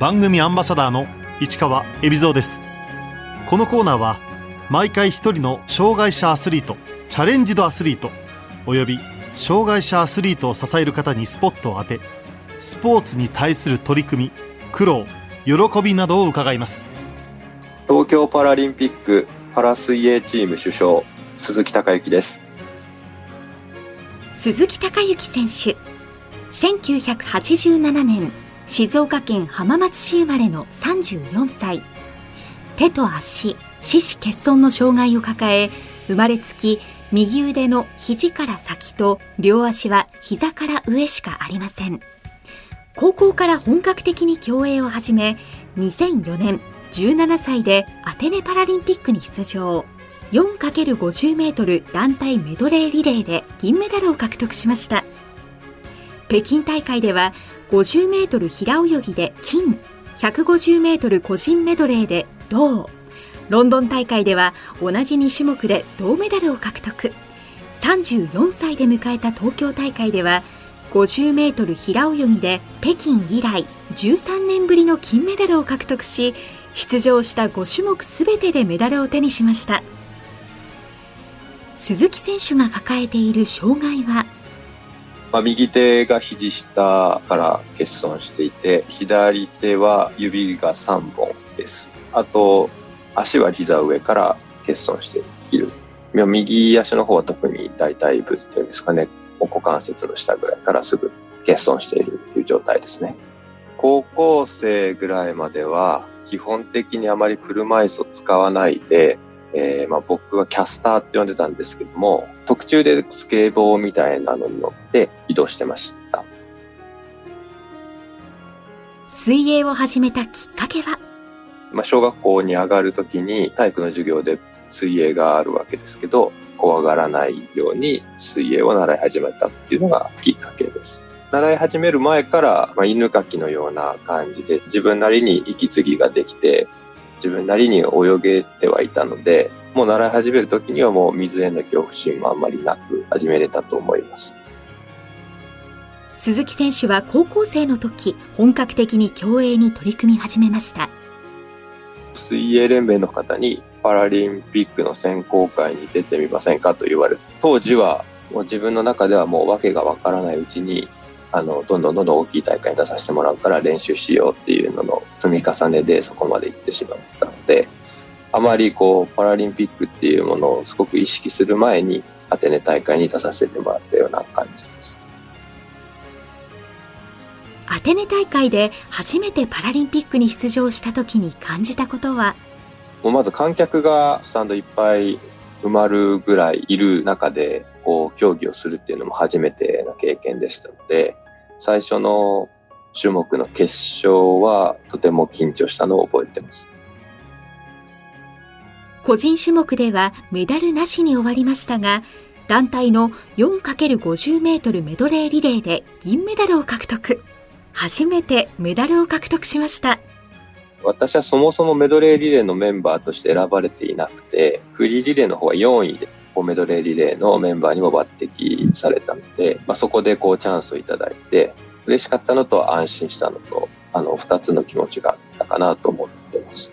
番組アンバサダーの市川恵比蔵です。このコーナーは毎回一人の障害者アスリートチャレンジドアスリートおよび障害者アスリートを支える方にスポットを当てスポーツに対する取り組み苦労喜びなどを伺います。東京パラリンピックパラ水泳チーム主将鈴木孝之です。鈴木孝之選手。1987年静岡県浜松市生まれの34歳。手と足四肢欠損の障害を抱え生まれつき右腕の肘から先と両足は膝から上しかありません。高校から本格的に競泳を始め2004年17歳でアテネパラリンピックに出場。4×50m 団体メドレーリレーで銀メダルを獲得しました。北京大会では 50m 平泳ぎで金 150m 個人メドレーで銅。ロンドン大会では同じ2種目で銅メダルを獲得。34歳で迎えた東京大会では50メートル平泳ぎで北京以来13年ぶりの金メダルを獲得し出場した5種目すべてでメダルを手にしました。鈴木選手が抱えている障害はまあ、右手が肘下から欠損していて左手は指が3本ですあと足は膝上から欠損している。右足の方は特に大腿部っていうんですかね、股関節の下ぐらいからすぐ欠損しているという状態ですね。高校生ぐらいまでは基本的にあまり車椅子を使わないで、えー、まあ僕はキャスターって呼んでたんですけども、特注でスケボーみたいなのに乗って移動してました。水泳を始めたきっかけは？まあ、小学校に上がるときに体育の授業で水泳があるわけですけど、怖がらないように水泳を習い始めたっていうのがきっかけです。習い始める前から、まあ、犬かきのような感じで自分なりに息継ぎができて、自分なりに泳げてはいたので、もう習い始める時にはもう水への恐怖心もあんまりなく始めれたと思います。鈴木選手は高校生の時、本格的に競泳に取り組み始めました。水泳連盟の方にパラリンピックの選考会に出てみませんかと言われ当時はもう自分の中ではもう訳がわからないうちにあのどんどんどんどん大きい大会に出させてもらうから練習しようっていうのの積み重ねでそこまで行ってしまったのであまりこうパラリンピックっていうものをすごく意識する前にアテネ大会に出させてもらったような感じアテネ大会で初めてパラリンピックに出場した時に感じたことは？もうまず観客がスタンドいっぱい埋まるぐらいいる中でこう競技をするっていうのも初めての経験でしたので最初の種目の決勝はとても緊張したのを覚えてます。個人種目ではメダルなしに終わりましたが団体の 4×50 メートルメドレーリレーで銀メダルを獲得初めてメダルを獲得しました。私はそもそもメドレーリレーのメンバーとして選ばれていなくて、フリーリレーの方は4位で、メドレーリレーのメンバーにも抜擢されたので、まあ、そこでこうチャンスをいただいて、嬉しかったのと安心したのと、あの、二つの気持ちがあったかなと思ってます。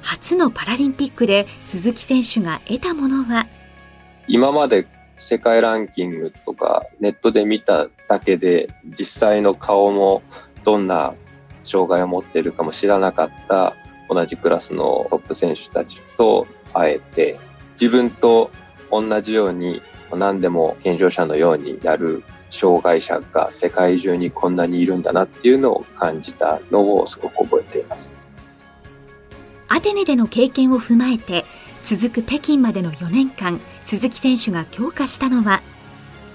初のパラリンピックで鈴木選手が得たものは？今まで世界ランキングとかネットで見ただけで実際の顔もどんな障害を持っているかも知らなかった同じクラスのトップ選手たちと会えて自分と同じように何でも健常者のようにやる障害者が世界中にこんなにいるんだなっていうのを感じたのをすごく覚えています。アテネでの経験を踏まえて続く北京までの4年間鈴木選手が強化したのは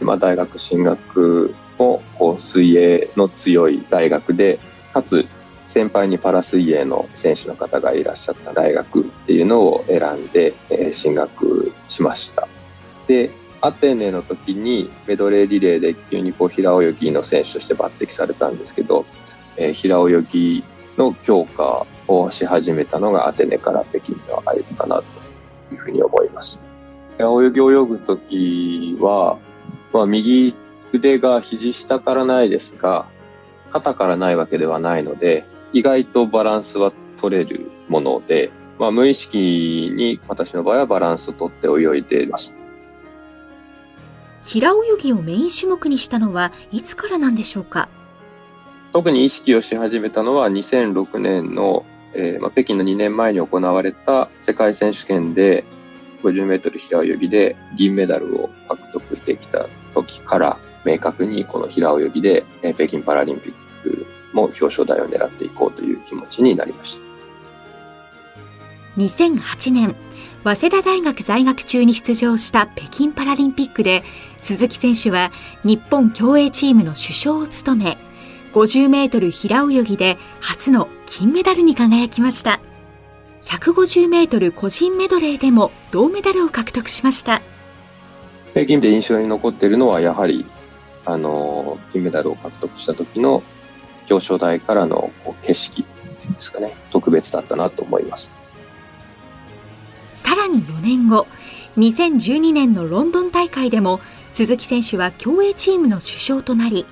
今大学進学もこう水泳の強い大学でかつ先輩にパラ水泳の選手の方がいらっしゃった大学っていうのを選んで、え進学しましたでアテネの時にメドレーリレーで急にこう平泳ぎの選手として抜擢されたんですけど、え平泳ぎの強化をし始めたのがアテネから北京の間かなというふうに思います。泳ぎ泳ぐときは、まあ、右腕が肘下からないですが、肩からないわけではないので、意外とバランスは取れるもので、まあ、無意識に私の場合はバランスをとって泳いでいます。平泳ぎをメイン種目にしたのはいつからなんでしょうか？特に意識をし始めたのは2006年の、えーまあ、北京の2年前に行われた世界選手権で50メートル平泳ぎで銀メダルを獲得できた時から明確にこの平泳ぎで北京パラリンピックも表彰台を狙っていこうという気持ちになりました。2008年、早稲田大学在学中に出場した北京パラリンピックで、鈴木選手は日本競泳チームの主将を務め、50メートル平泳ぎで初の金メダルに輝きました。150メートル個人メドレーでも銅メダルを獲得しました。北京で印象に残っているのはやはり、あの、金メダルを獲得した時の表彰台からの景色ですかね、特別だったなと思います。さらに4年後、2012年のロンドン大会でも鈴木選手は競泳チームの主将となり、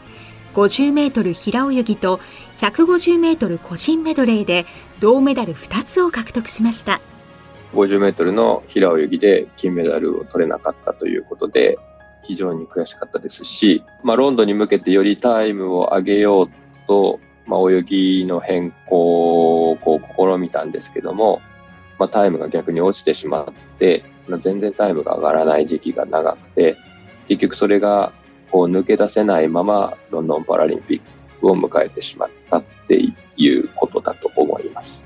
50メートル平泳ぎと150メートル個人メドレーで銅メダル2つを獲得しました。50メートルの平泳ぎで金メダルを取れなかったということで、非常に悔しかったですし、まあ、ロンドンに向けてよりタイムを上げようと、まあ、泳ぎの変更をこう試みたんですけども、まあ、タイムが逆に落ちてしまって、まあ、全然タイムが上がらない時期が長くて、結局それがこう抜け出せないままロンドンパラリンピックを迎えてしまったっていうことだと思います。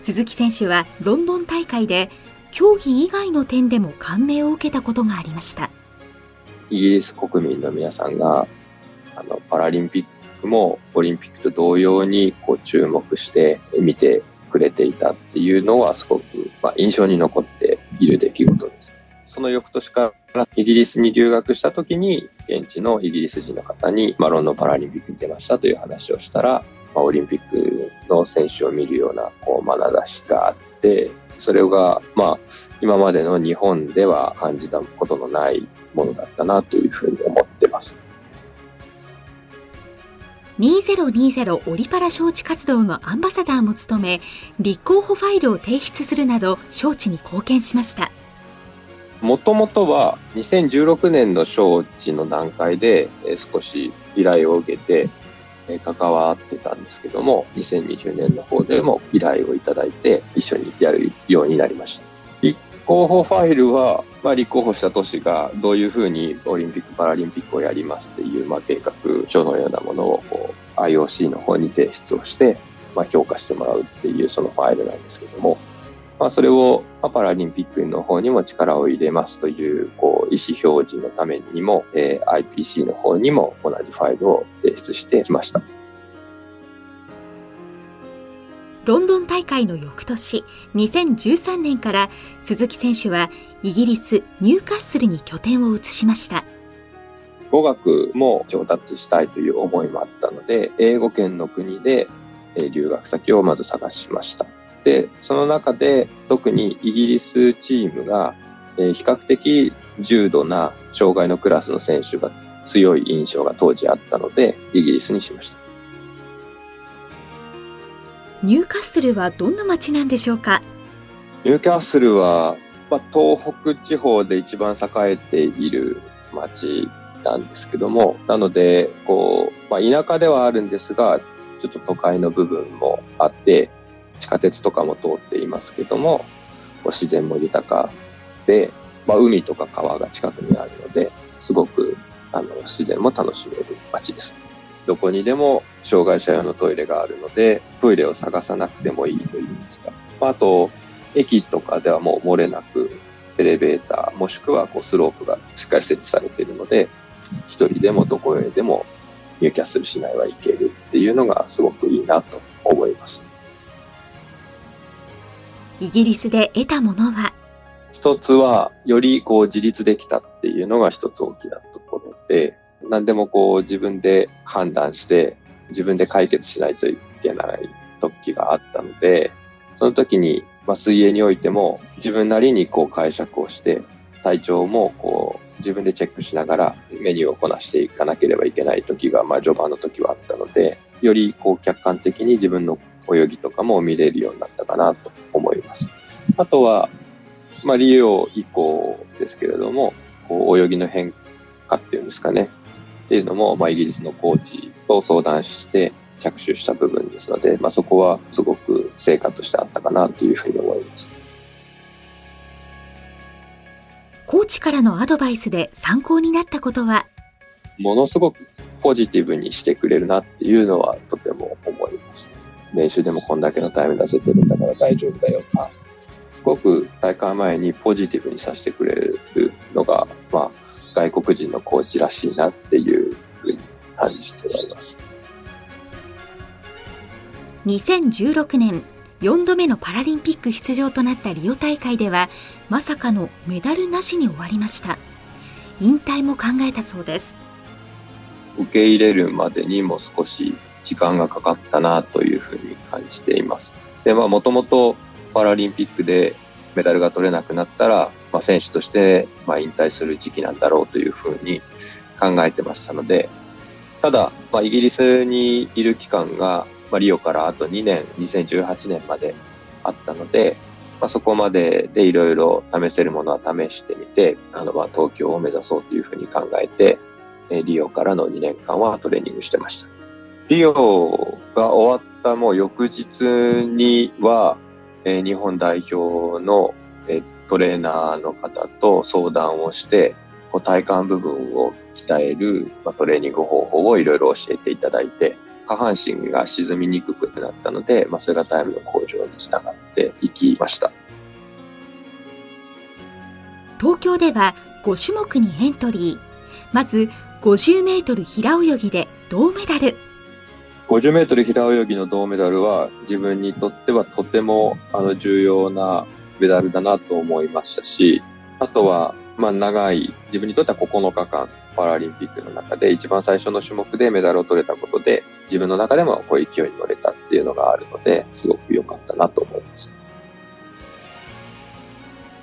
鈴木選手はロンドン大会で競技以外の点でも感銘を受けたことがありました。イギリス国民の皆さんがあのパラリンピックもオリンピックと同様にこう注目して見てくれていたっていうのはすごく、まあ、印象に残っている出来事です。その翌年からイギリスに留学した時に現地のイギリス人の方に、まあ、ロンドンパラリンピックに出ましたという話をしたら、まあ、オリンピックの選手を見るようなこう眼差しがあって、それが、まあ、今までの日本では感じたことのないものだったなというふうに思ってます。2020オリパラ招致活動のアンバサダーも務め、立候補ファイルを提出するなど、招致に貢献しました。もともとは2016年の招致の段階で、え少し依頼を受けて、え関わってたんですけども、2020年の方でも依頼をいただいて、一緒にやるようになりました。立候補ファイルは、まあ、立候補した都市がどういうふうにオリンピック・パラリンピックをやりますっていう、まあ、計画書のようなものをこう IOC の方に提出をして、まあ、評価してもらうっていうそのファイルなんですけども、まあ、それをパラリンピックの方にも力を入れますというこう意思表示のためにも、えー、IPC の方にも同じファイルを提出してきました。ロンドン大会の翌年、2013年から鈴木選手はイギリス・ニューカッスルに拠点を移しました。語学も上達したいという思いもあったので、英語圏の国で留学先をまず探しました。で、その中で特にイギリスチームが比較的重度な障害のクラスの選手が強い印象が当時あったので、イギリスにしました。ニューカッスルはどんな街なんでしょうか？ニューカッスルは、まあ、東北地方で一番栄えている街なんですけども、なので、こう、まあ、田舎ではあるんですが、ちょっと都会の部分もあって、地下鉄とかも通っていますけども、自然も豊かで、まあ、海とか川が近くにあるので、すごくあの自然も楽しめる街です。どこにでも障害者用のトイレがあるので、トイレを探さなくてもいいといいますか。あと、駅とかではもう漏れなく、エレベーター、もしくはこうスロープがしっかり設置されているので、一人でもどこへでもニューキャッスル市内は行けるっていうのがすごくいいなと思います。イギリスで得たものは？一つは、よりこう自立できたっていうのが一つ大きなところで、何でもこう自分で判断して自分で解決しないといけない時があったので、その時に、水泳においても自分なりにこう解釈をして、体調もこう自分でチェックしながらメニューをこなしていかなければいけない時が、まあ、序盤の時はあったので、よりこう客観的に自分の泳ぎとかも見れるようになったかなと思います。あとは、まあ、リオ以降ですけれども、こう泳ぎの変化っていうんですかね。っていうのも、まあ、イギリスのコーチと相談して着手した部分ですので、まあ、そこはすごく成果としてあったかなというふうに思います。コーチからのアドバイスで参考になったことは？ものすごくポジティブにしてくれるなっていうのはとても思います。練習でもこんだけのタイム出せてるんだから大丈夫だよか。すごく大会前にポジティブにさせてくれるのが、まあ、外国人のコーチらしいなっていうふうに感じております。2016年4度目のパラリンピック出場となったリオ大会ではまさかのメダルなしに終わりました引退も考えたそうです受け入れるまでにも少し時間がかかったなというふうに感じていますでまあもともとパラリンピックでメダルが取れなくなったら、まあ、選手としてま引退する時期なんだろうというふうに考えてましたのでただ、まあ、イギリスにいる期間がまあ、リオからあと2年、2018年まであったので、まあ、そこまででいろいろ試せるものは試してみて、あの、まあ、東京を目指そうというふうに考えて、リオからの2年間はトレーニングしてました。リオが終わったもう翌日には、え日本代表の、えトレーナーの方と相談をして、こう体幹部分を鍛える、まあ、トレーニング方法をいろいろ教えていただいて、下半身が沈みにくくなったので、まあ、それがタイムの向上につながっていきました。東京では5種目にエントリー。まず、50メートル平泳ぎで銅メダル。50メートル平泳ぎの銅メダルは自分にとってはとてもあの重要なメダルだなと思いましたし、あとは、まあ長い、自分にとっては9日間パラリンピックの中で一番最初の種目でメダルを取れたことで、自分の中でもこう勢いに乗れたっていうのがあるので、すごく良かったなと思います。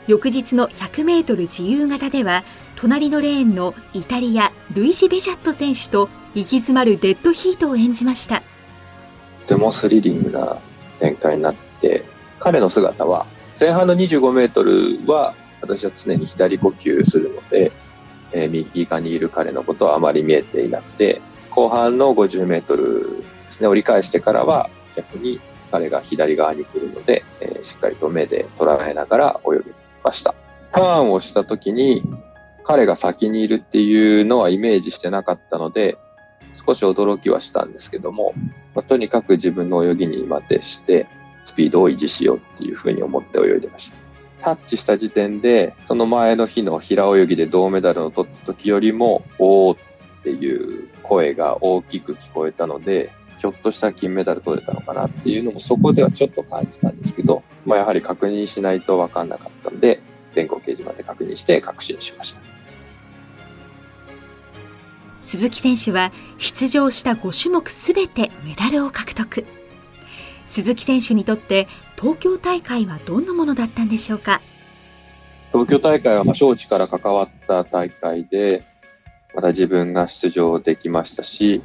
翌日の100メートル自由形では、隣のレーンのイタリア、ルイジ・ベジャット選手と行き詰まるデッドヒートを演じました。とてもスリリングな展開になって、彼の姿は、前半の25メートルは私は常に左呼吸するので、えー、右側にいる彼のことはあまり見えていなくて、後半の50メートルですね、折り返してからは逆に彼が左側に来るので、えー、しっかりと目で捉えながら泳ぎました。ターンをした時に彼が先にいるっていうのはイメージしてなかったので、少し驚きはしたんですけども、まあ、とにかく自分の泳ぎにまでして、スピードを維持しようっていうふうに思って泳いでました。タッチした時点で、その前の日の平泳ぎで銅メダルを取った時よりも、おーっていう声が大きく聞こえたので、ひょっとしたら金メダル取れたのかなっていうのもそこではちょっと感じたんですけど、まあ、やはり確認しないと分かんなかったので、電光掲示板で確認して確信しました。鈴木選手は出場した5種目すべてメダルを獲得。鈴木選手にとって東京大会はどんなものだったんでしょうか？東京大会はまあ招致から関わった大会で、また自分が出場できましたし、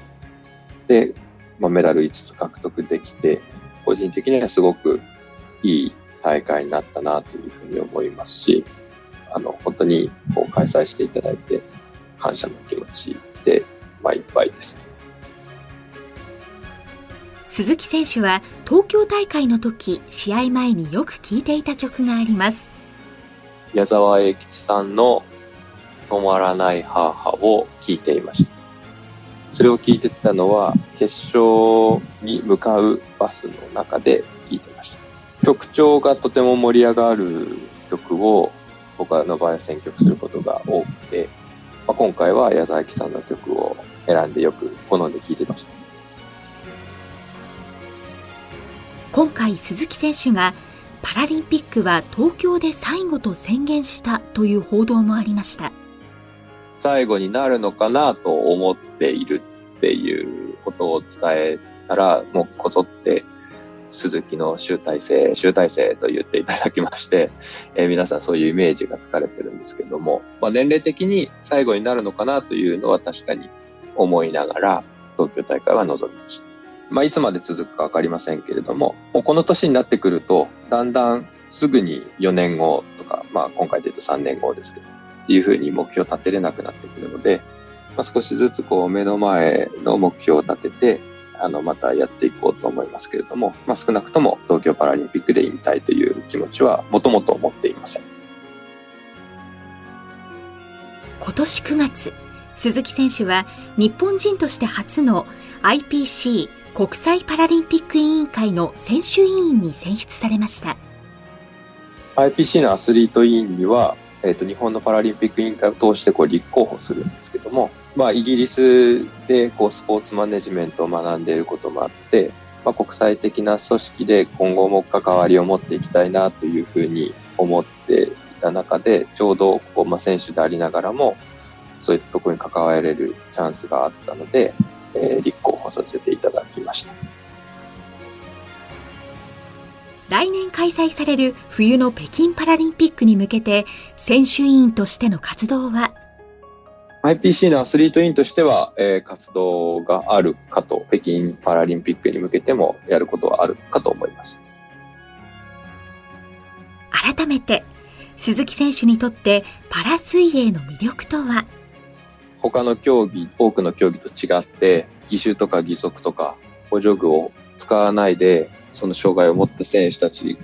で、まあ、メダル5つ獲得できて、個人的にはすごくいい大会になったなというふうに思いますし、あの、本当にこう開催していただいて、感謝の気持ちで、まあ、いっぱいです。鈴木選手は東京大会の時試合前によく聴いていた曲があります矢沢永吉さんの「止まらない母」を聴いていましたそれを聴いてたのは決勝に向かうバスの中で曲調がとても盛り上がる曲を僕の場合は選曲することが多くて、まあ、今回は矢沢さんの曲を選んでよく好んで聴いてました。今回鈴木選手がパラリンピックは東京で最後と宣言したという報道もありました。最後になるのかなと思っているっていうことを伝えたらもうこぞって鈴木の集大成、集大成と言っていただきまして、えー、皆さんそういうイメージがつかれてるんですけども、まあ、年齢的に最後になるのかなというのは確かに思いながら、東京大会は臨みました。まあ、いつまで続くかわかりませんけれども、もうこの年になってくると、だんだんすぐに4年後とか、まあ、今回で言うと3年後ですけど、っていうふうに目標を立てれなくなってくるので、まあ、少しずつこう目の前の目標を立てて、あの、またやっていこうと思いますけれども、まあ、少なくとも東京パラリンピックで引退という気持ちはもともと持っていません。今年9月、鈴木選手は日本人として初の IPC 国際パラリンピック委員会の選手委員に選出されました。IPC のアスリート委員には、えっ、ー、と、日本のパラリンピック委員会を通してこう立候補するんですけども、まあ、イギリスでこうスポーツマネジメントを学んでいることもあって、まあ、国際的な組織で今後も関わりを持っていきたいなというふうに思っていた中で、ちょうどこう、まあ、選手でありながらも、そういったところに関われるチャンスがあったので、えー、立候補させていただきました。来年開催される冬の北京パラリンピックに向けて選手委員としての活動は IPC のアスリート委員としては、えー、活動があるかと北京パラリンピックに向けてもやることはあるかと思います。改めて鈴木選手にとってパラ水泳の魅力とは？他の競技多くの競技と違って義手とか義足とか補助具を使わないでその障害を持った選手たち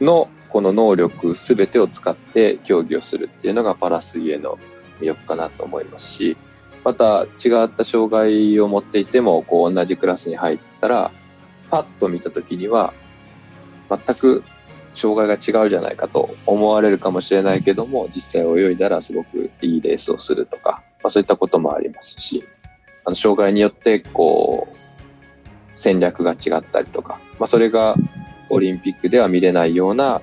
のこの能力すべてを使って競技をするっていうのがパラ水泳の魅力かなと思いますし、また違った障害を持っていても、こう同じクラスに入ったら、パッと見た時には、全く障害が違うじゃないかと思われるかもしれないけども、実際泳いだらすごくいいレースをするとか、まあ、そういったこともありますし、あの障害によってこう戦略が違ったりとか、まあ、それがオリンピックでは見れないような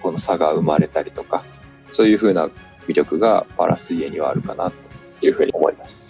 この差が生まれたりとか、そういうふうな魅力がパラ水泳にはあるかなというふうに思います。